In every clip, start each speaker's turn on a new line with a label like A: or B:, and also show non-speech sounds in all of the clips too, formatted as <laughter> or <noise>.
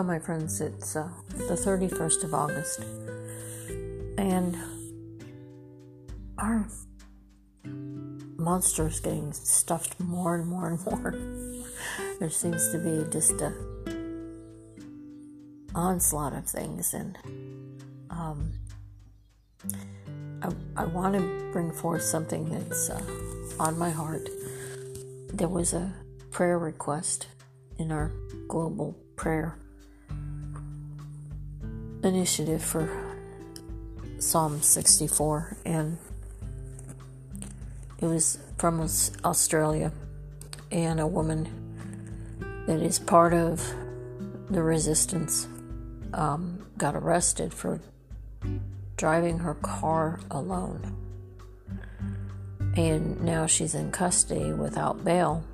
A: Hello, my friends. It's uh, the 31st of August, and our monster is getting stuffed more and more and more. <laughs> there seems to be just a onslaught of things, and um, I, I want to bring forth something that's uh, on my heart. There was a prayer request in our global prayer initiative for Psalm 64, and it was from Australia, and a woman that is part of the resistance um, got arrested for driving her car alone. And now she's in custody without bail.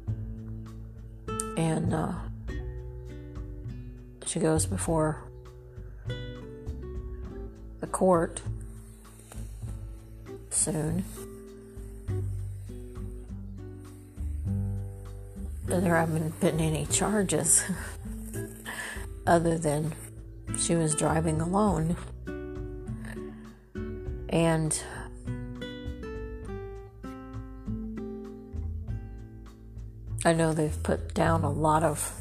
A: And uh, she goes before the court soon. There haven't been any charges <laughs> other than she was driving alone. And I know they've put down a lot of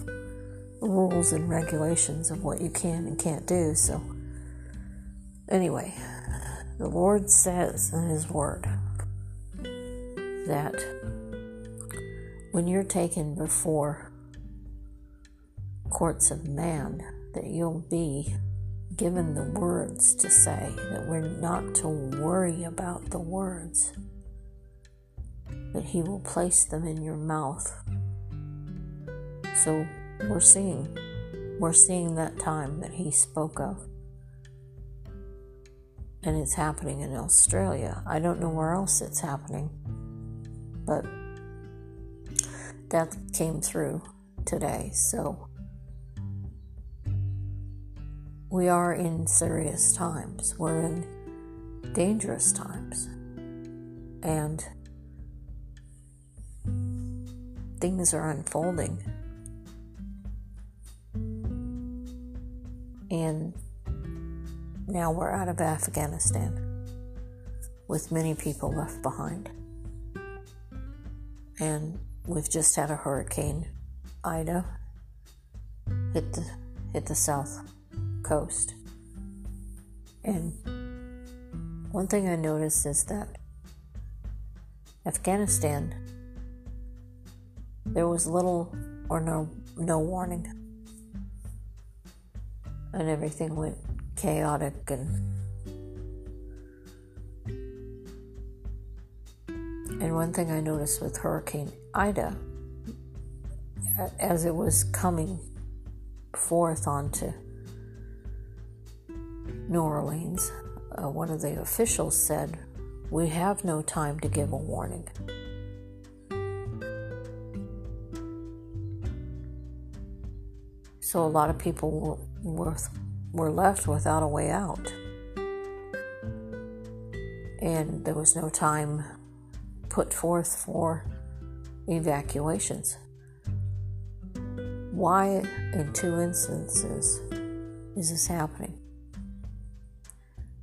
A: rules and regulations of what you can and can't do, so Anyway, the Lord says in His Word that when you're taken before courts of man, that you'll be given the words to say, that we're not to worry about the words, that He will place them in your mouth. So we're seeing, we're seeing that time that He spoke of and it's happening in Australia. I don't know where else it's happening, but that came through today. So we are in serious times, we're in dangerous times, and things are unfolding. And now we're out of Afghanistan with many people left behind. And we've just had a hurricane, Ida, hit the, hit the south coast. And one thing I noticed is that Afghanistan, there was little or no no warning, and everything went chaotic and and one thing I noticed with Hurricane Ida as it was coming forth onto New Orleans, uh, one of the officials said, We have no time to give a warning. So a lot of people were, were were left without a way out. And there was no time put forth for evacuations. Why, in two instances, is this happening?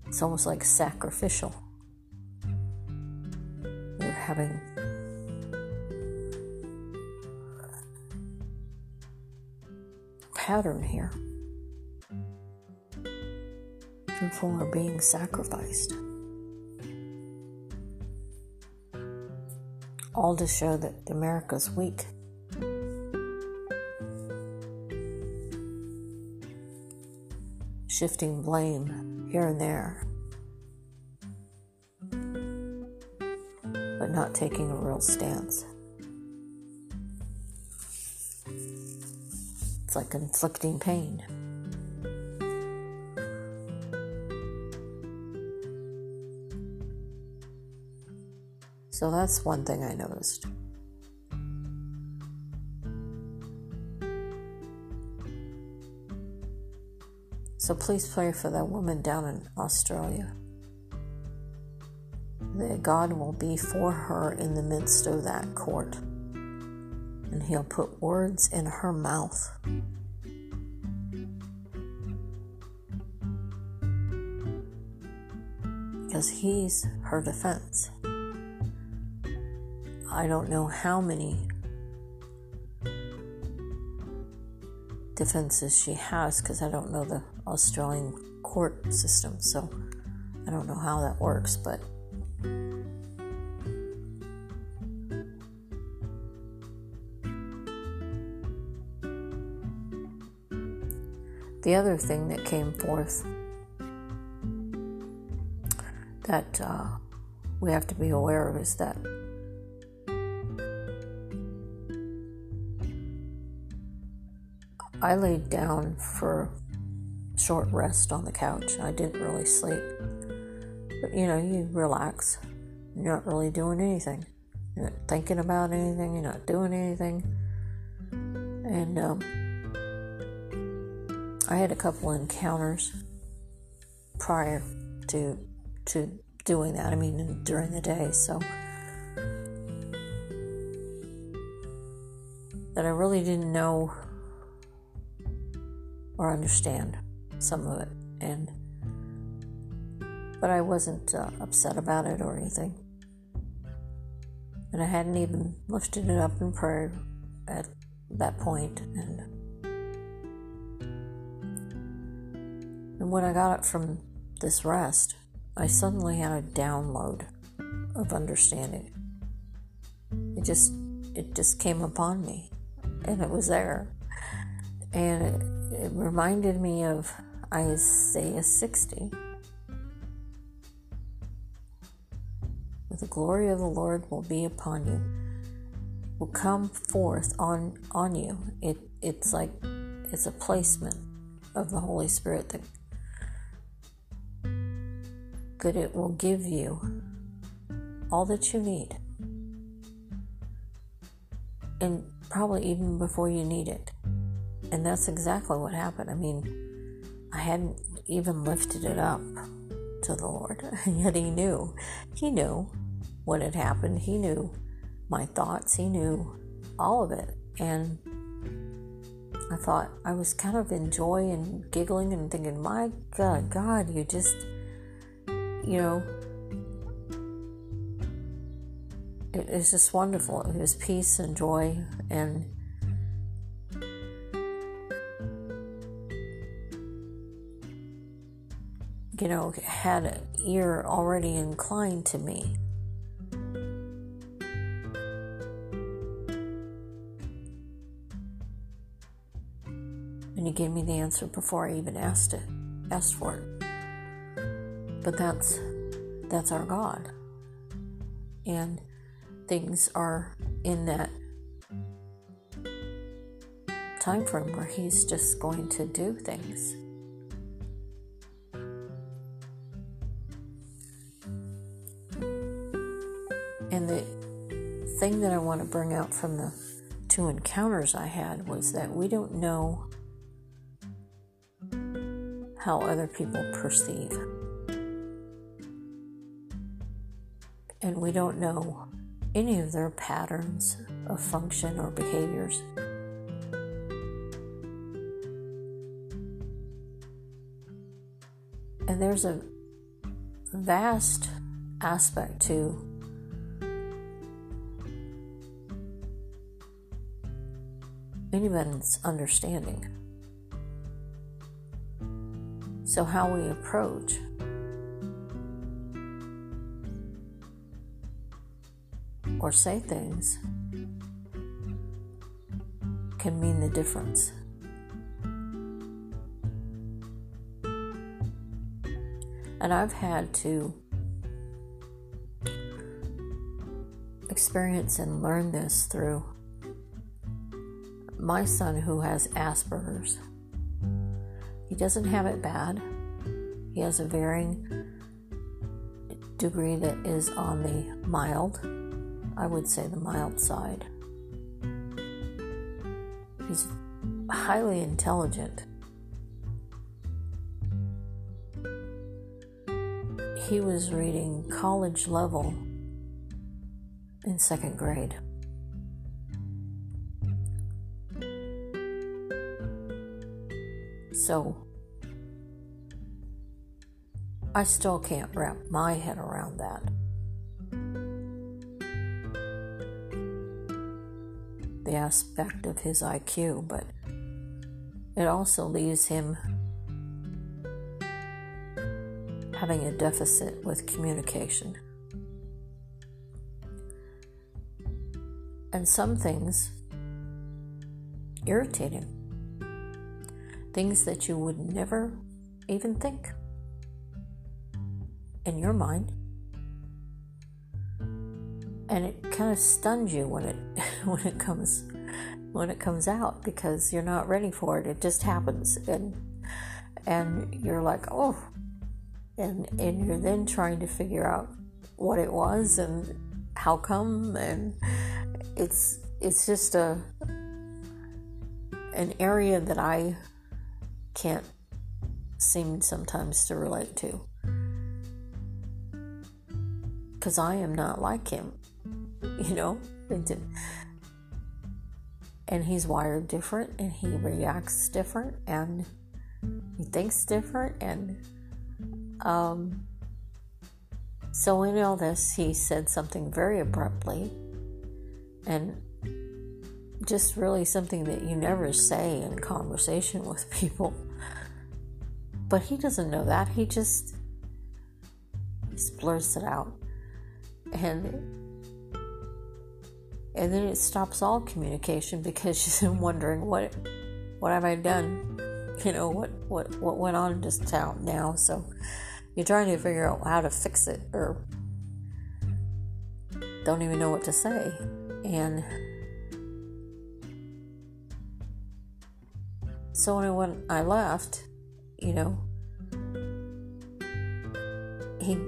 A: It's almost like sacrificial. We're having pattern here. People are being sacrificed. All to show that America's weak. Shifting blame here and there, but not taking a real stance. It's like inflicting pain. So that's one thing I noticed. So please pray for that woman down in Australia. That God will be for her in the midst of that court. And He'll put words in her mouth. Because He's her defense. I don't know how many defenses she has because I don't know the Australian court system, so I don't know how that works, but the other thing that came forth that uh, we have to be aware of is that I laid down for short rest on the couch. I didn't really sleep. But you know, you relax. You're not really doing anything. You're not thinking about anything. You're not doing anything. And um, I had a couple encounters prior to to doing that. I mean, during the day. So that I really didn't know or understand some of it, and but I wasn't uh, upset about it or anything, and I hadn't even lifted it up in prayer at that point, and and when I got up from this rest, I suddenly had a download of understanding. It just it just came upon me, and it was there, and. It, it reminded me of Isaiah 60. The glory of the Lord will be upon you, will come forth on on you. It it's like it's a placement of the Holy Spirit that that it will give you all that you need. And probably even before you need it. And that's exactly what happened. I mean, I hadn't even lifted it up to the Lord, <laughs> yet He knew. He knew what had happened. He knew my thoughts. He knew all of it. And I thought I was kind of in joy and giggling and thinking, my God, God, you just, you know, it is just wonderful. It was peace and joy and you know, had an ear already inclined to me. And he gave me the answer before I even asked it, asked for it. But that's that's our God. And things are in that time frame where he's just going to do things. Thing that I want to bring out from the two encounters I had was that we don't know how other people perceive. And we don't know any of their patterns of function or behaviors. And there's a vast aspect to anyone's understanding. So, how we approach or say things can mean the difference. And I've had to experience and learn this through my son who has Asperger's. He doesn't have it bad. He has a varying degree that is on the mild, I would say the mild side. He's highly intelligent. He was reading college level in second grade. So, I still can't wrap my head around that. The aspect of his IQ, but it also leaves him having a deficit with communication. And some things irritate him. Things that you would never even think in your mind. And it kind of stuns you when it <laughs> when it comes when it comes out because you're not ready for it. It just happens and and you're like, "Oh." And and you're then trying to figure out what it was and how come and it's it's just a an area that I can't seem sometimes to relate to. Because I am not like him, <laughs> you know? And he's wired different and he reacts different and he thinks different. And um, so, in all this, he said something very abruptly and just really something that you never say in conversation with people. But he doesn't know that. He just he blurts it out. And and then it stops all communication because <laughs> you're wondering what what have I done? You know, what what what went on just now. So you're trying to figure out how to fix it or don't even know what to say. And so when I left, you know, he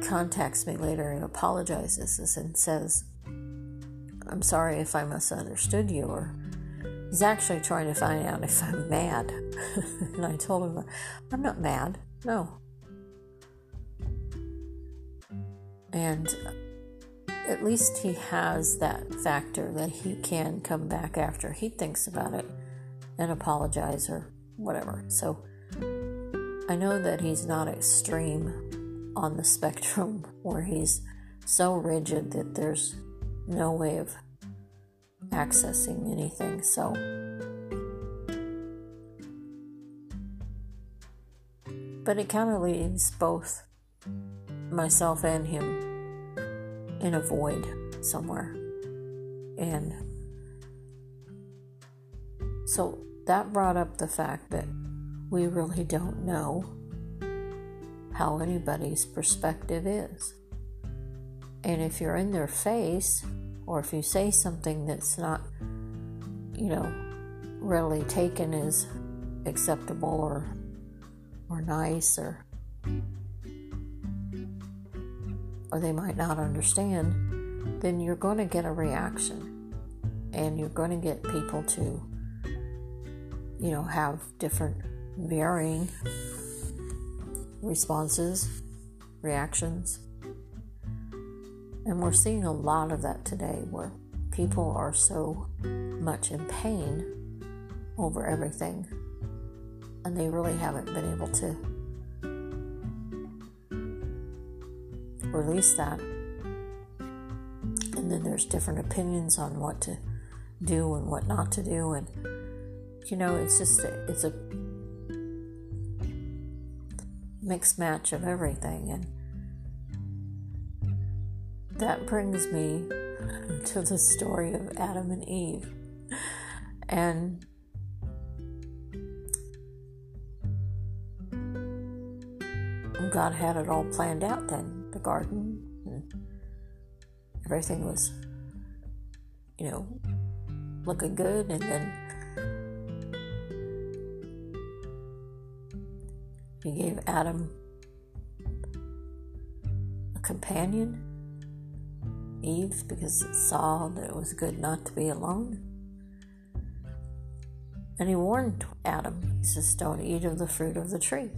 A: contacts me later and apologizes and says, I'm sorry if I misunderstood you, or he's actually trying to find out if I'm mad. <laughs> and I told him, I'm not mad, no. And at least he has that factor that he can come back after he thinks about it and apologize or whatever. So I know that he's not extreme on the <laughs> spectrum where he's so rigid that there's no way of accessing anything. So but it kind of leaves both myself and him in a void somewhere. And so that brought up the fact that we really don't know how anybody's perspective is. And if you're in their face, or if you say something that's not, you know, readily taken as acceptable or or nice or or they might not understand, then you're going to get a reaction. And you're going to get people to, you know, have different varying responses, reactions. And we're seeing a lot of that today where people are so much in pain over everything and they really haven't been able to release that. And then there's different opinions on what to do and what not to do. And, you know, it's just, a, it's a mixed match of everything. And that brings me <laughs> to the story of Adam and Eve. And God had it all planned out then the garden and everything was you know looking good and then he gave Adam a companion Eve because it saw that it was good not to be alone and he warned Adam he says don't eat of the fruit of the tree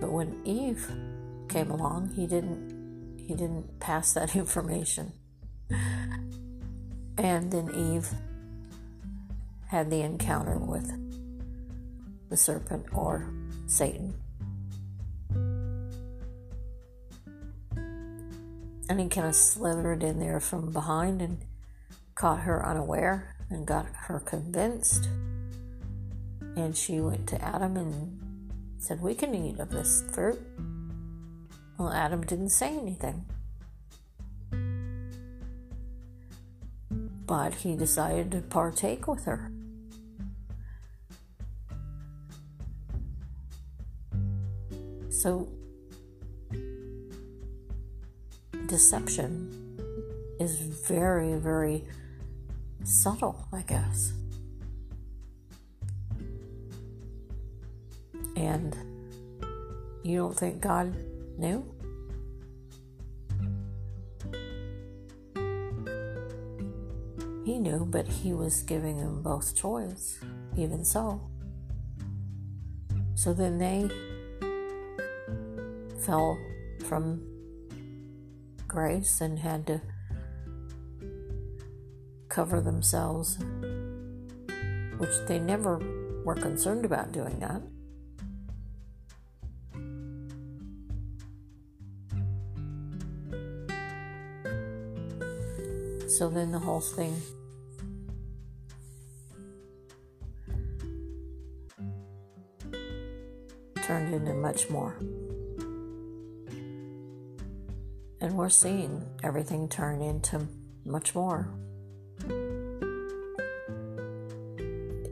A: but when Eve came along, he didn't he didn't pass that <laughs> information. And then Eve had the encounter with the serpent or Satan. And he kind of slithered in there from behind and caught her unaware and got her convinced. And she went to Adam and said, We can eat of this fruit. Well, Adam didn't say anything. But he decided to partake with her. So, deception is very, very subtle, I guess. And you don't think God knew? He knew, but he was giving them both choice, even so. So then they fell from grace and had to cover themselves, which they never were concerned about doing that. So then the whole thing turned into much more. And we're seeing everything turn into much more.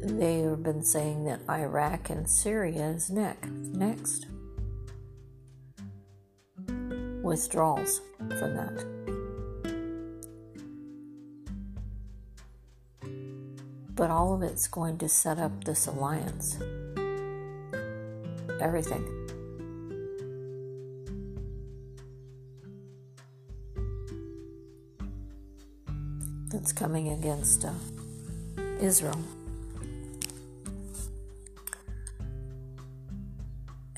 A: They have been saying that Iraq and Syria is next. Next, withdrawals from that. But all of it's going to set up this alliance. Everything. That's coming against uh, Israel.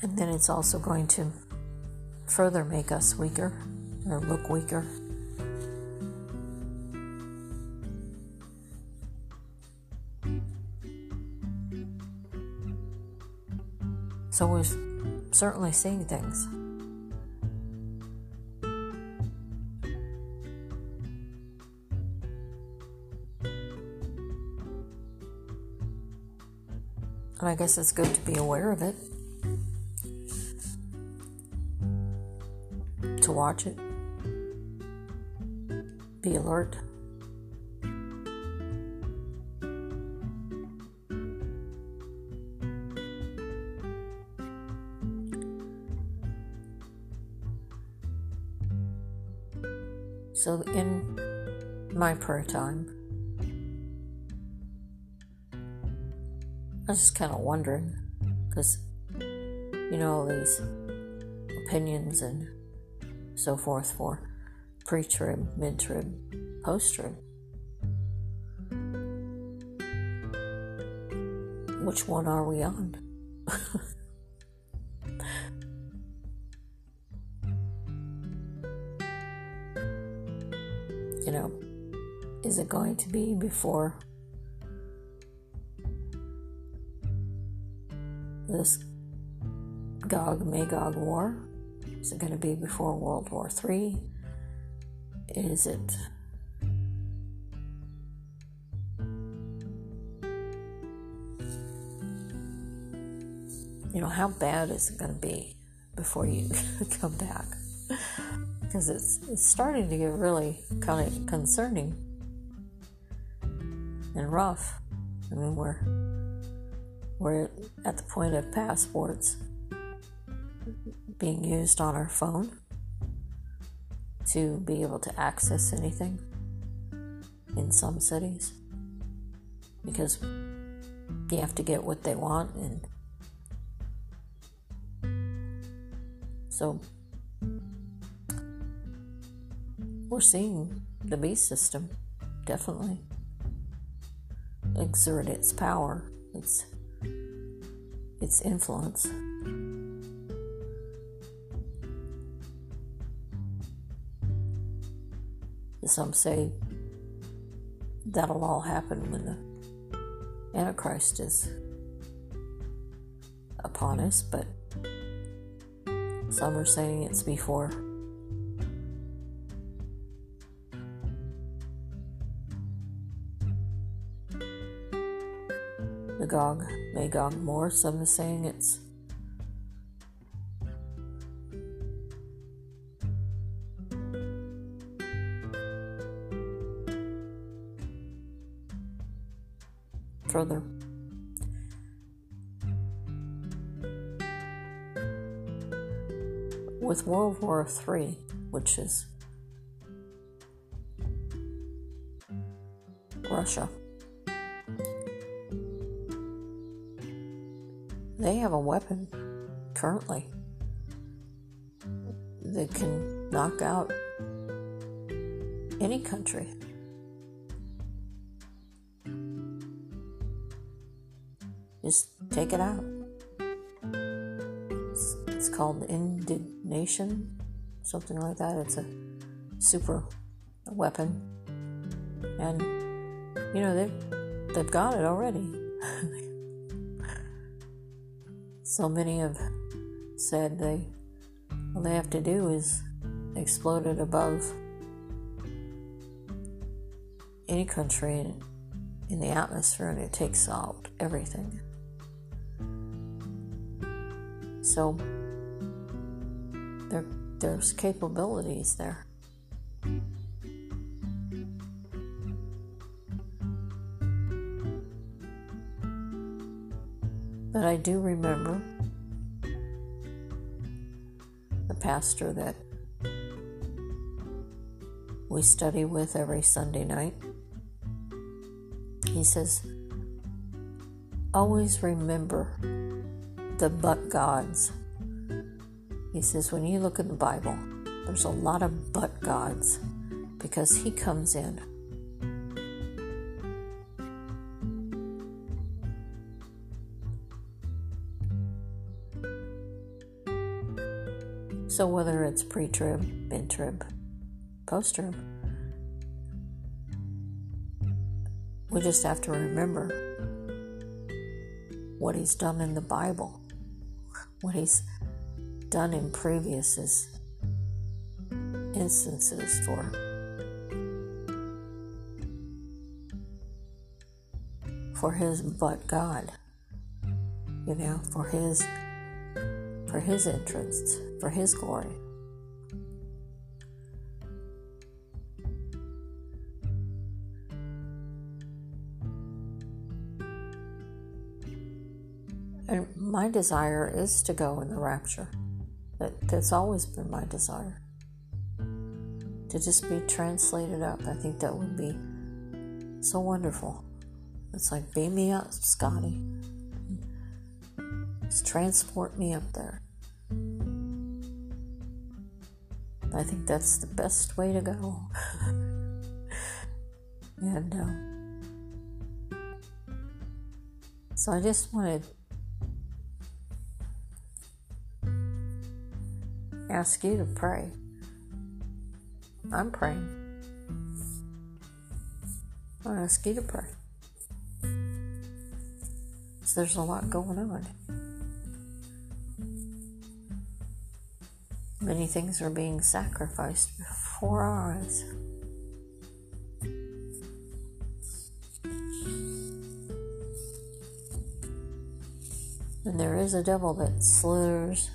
A: And then it's also going to further make us weaker or look weaker. So we're certainly seeing things. And I guess it's good to be aware of it, to watch it, be alert. So, in my prayer time, I was just kind of wondering because, you know, all these opinions and so forth for pre trib, mid trib, post trib. Which one are we on? <laughs> you know, is it going to be before this Gog Magog war? Is it going to be before World War III? Is it you know, how bad is it going to be before you <laughs> come back? Because it's, it's starting to get really kind of concerning and rough. I mean, we're we're at the point of passports being used on our phone to be able to access anything in some cities because you have to get what they want and so we're seeing the beast system definitely exert its power. Its its influence. Some say that'll all happen when the Antichrist is upon us, but some are saying it's before the Gog, Magog more. Some are saying it's further. With World War III, which is Russia, they have a weapon currently that can knock out any country. Just take it out. It's, it's called indignation, something like that. It's a super weapon. And, you know, they've, they've got it already. <laughs> so many have said they all they have to do is explode it above any country in, in the atmosphere and it takes out everything. So there, there's capabilities there. But I do remember the pastor that we study with every Sunday night. He says, Always remember the but gods. He says, when you look in the Bible, there's a lot of but gods because He comes in. So, whether it's pre trib, mid trib, post trib, we just have to remember what He's done in the Bible what he's done in previous instances for for his but God you know for his for his entrance for his glory And my desire is to go in the rapture. That, that's always been my desire. To just be translated up. I think that would be so wonderful. It's like, beam me up, Scotty. Just transport me up there. I think that's the best way to go. <laughs> and uh, so I just wanted ask you to pray. I'm praying. I ask you to pray. So there's a lot going on. Many things are being sacrificed before our eyes. And there is a devil that slurs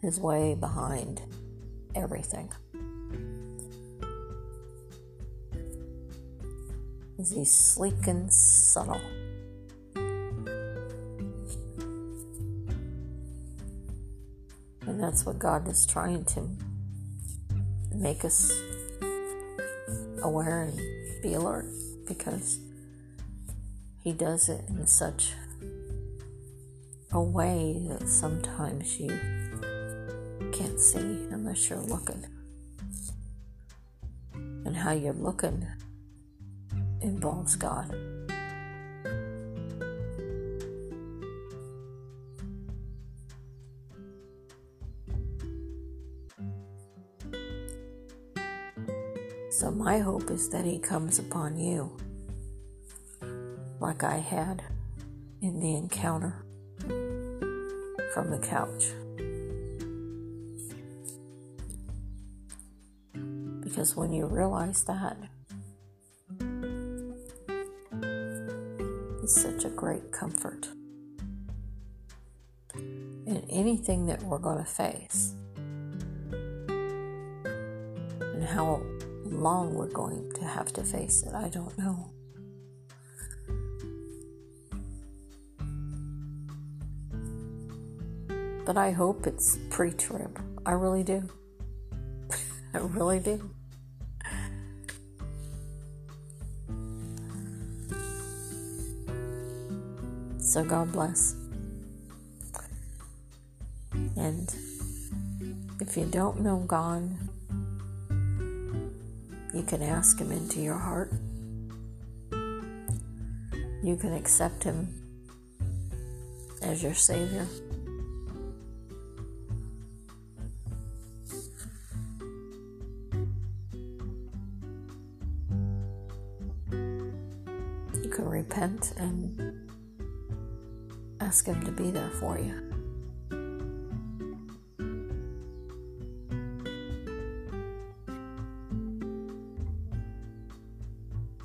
A: his way behind everything. Is he sleek and subtle? That's what God is trying to make us aware and be alert because He does it in such a way that sometimes you can't see unless you're looking. And how you're looking involves God. My hope is that He comes upon you like I had in the encounter from the couch. Because when you realize that, it's such a great comfort in anything that we're going to face long we're going to have to face it. I don't know. But I hope it's pre trib. I really do. <laughs> I really do. So God bless. And if you don't know God, you can ask Him into your heart. You can accept Him as your Savior. You can repent and ask Him to be there for you.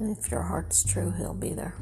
A: If your heart's true, He'll be there.